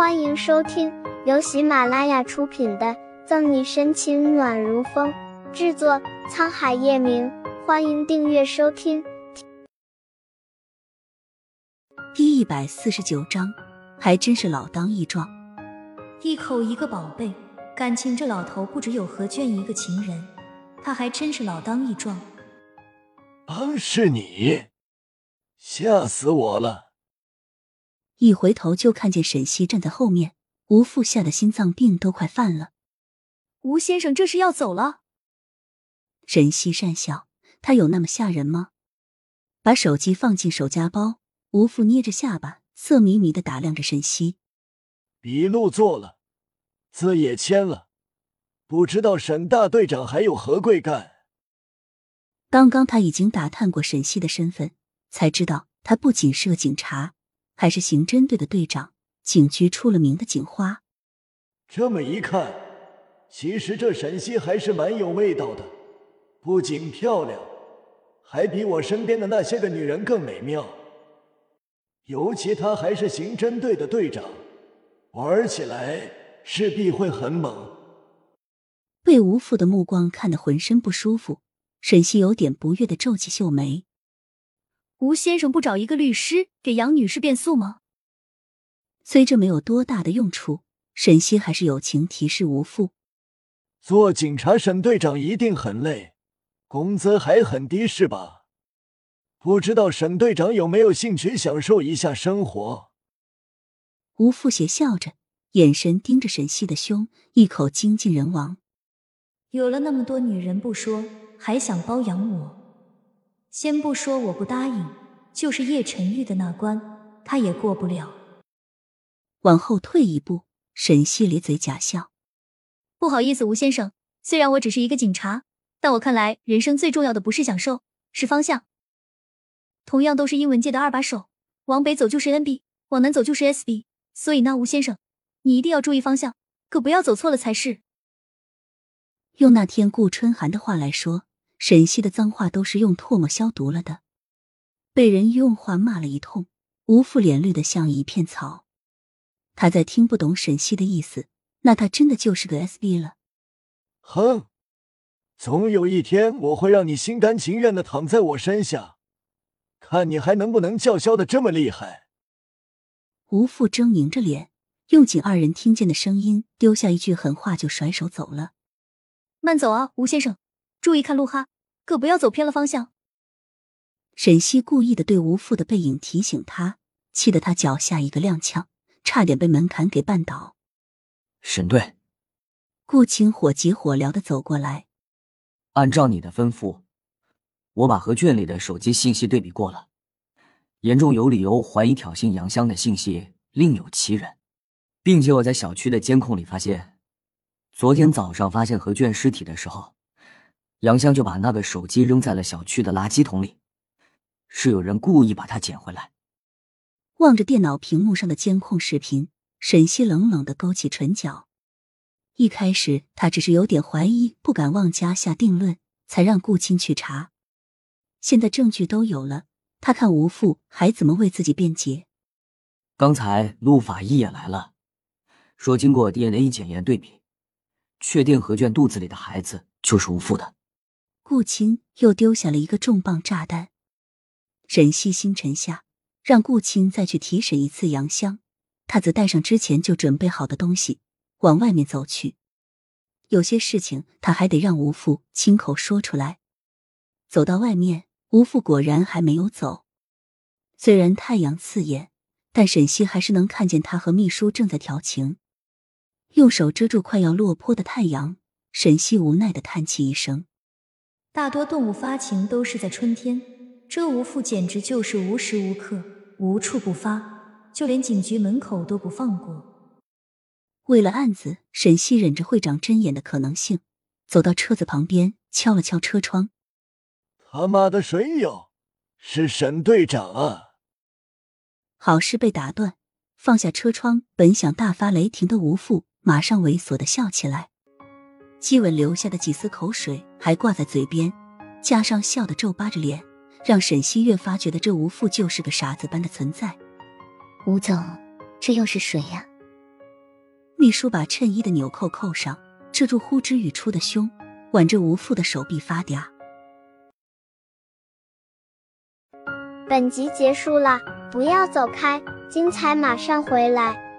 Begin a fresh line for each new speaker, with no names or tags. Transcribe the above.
欢迎收听由喜马拉雅出品的《赠你深情暖如风》，制作沧海夜明。欢迎订阅收听。
第一百四十九章，还真是老当益壮。
一口一个宝贝，感情这老头不只有何娟一个情人，他还真是老当益壮。
啊，是你！吓死我了！
一回头就看见沈西站在后面，吴父吓得心脏病都快犯了。
吴先生这是要走了？
沈西讪笑，他有那么吓人吗？把手机放进手夹包，吴父捏着下巴，色迷迷的打量着沈西。
笔录做了，字也签了，不知道沈大队长还有何贵干？
刚刚他已经打探过沈西的身份，才知道他不仅是个警察。还是刑侦队的队长，警局出了名的警花。
这么一看，其实这沈西还是蛮有味道的，不仅漂亮，还比我身边的那些个女人更美妙。尤其她还是刑侦队的队长，玩起来势必会很猛。
被吴父的目光看得浑身不舒服，沈西有点不悦的皱起秀眉。
吴先生不找一个律师给杨女士辩诉吗？
虽这没有多大的用处，沈西还是友情提示吴父：
做警察，沈队长一定很累，工资还很低，是吧？不知道沈队长有没有兴趣享受一下生活？
吴父邪笑着，眼神盯着沈西的胸，一口精尽人亡。
有了那么多女人不说，还想包养我？先不说我不答应，就是叶晨玉的那关，他也过不了。
往后退一步，沈西咧嘴假笑：“
不好意思，吴先生，虽然我只是一个警察，但我看来人生最重要的不是享受，是方向。同样都是英文界的二把手，往北走就是 NB，往南走就是 SB。所以那，吴先生，你一定要注意方向，可不要走错了才是。”
用那天顾春寒的话来说。沈西的脏话都是用唾沫消毒了的，被人用话骂了一通，吴父脸绿的像一片草。他再听不懂沈西的意思，那他真的就是个 SB 了。
哼，总有一天我会让你心甘情愿的躺在我身下，看你还能不能叫嚣的这么厉害。
吴父狰狞着脸，用仅二人听见的声音丢下一句狠话，就甩手走了。
慢走啊，吴先生。注意看路哈，可不要走偏了方向。
沈西故意的对吴父的背影提醒他，气得他脚下一个踉跄，差点被门槛给绊倒。
沈队，
顾青火急火燎的走过来。
按照你的吩咐，我把何卷里的手机信息对比过了，严重有理由怀疑挑衅杨香的信息另有其人，并且我在小区的监控里发现，昨天早上发现何卷尸体的时候。杨香就把那个手机扔在了小区的垃圾桶里，是有人故意把它捡回来。
望着电脑屏幕上的监控视频，沈西冷冷的勾起唇角。一开始他只是有点怀疑，不敢妄加下定论，才让顾青去查。现在证据都有了，他看吴父还怎么为自己辩解。
刚才陆法医也来了，说经过 DNA 检验对比，确定何娟肚子里的孩子就是吴父的。
顾青又丢下了一个重磅炸弹，沈西心沉下，让顾青再去提审一次杨香。他则带上之前就准备好的东西，往外面走去。有些事情他还得让吴父亲口说出来。走到外面，吴父果然还没有走。虽然太阳刺眼，但沈西还是能看见他和秘书正在调情。用手遮住快要落坡的太阳，沈西无奈的叹气一声。
大多动物发情都是在春天，这吴父简直就是无时无刻、无处不发，就连警局门口都不放过。
为了案子，沈西忍着会长针眼的可能性，走到车子旁边，敲了敲车窗。
他妈的，谁有？是沈队长啊！
好事被打断，放下车窗，本想大发雷霆的吴父，马上猥琐的笑起来。亲吻留下的几丝口水还挂在嘴边，加上笑得皱巴着脸，让沈西越发觉得这吴父就是个傻子般的存在。
吴总，这又是谁呀？
秘书把衬衣的纽扣扣上，遮住呼之欲出的胸，挽着吴父的手臂发嗲。
本集结束了，不要走开，精彩马上回来。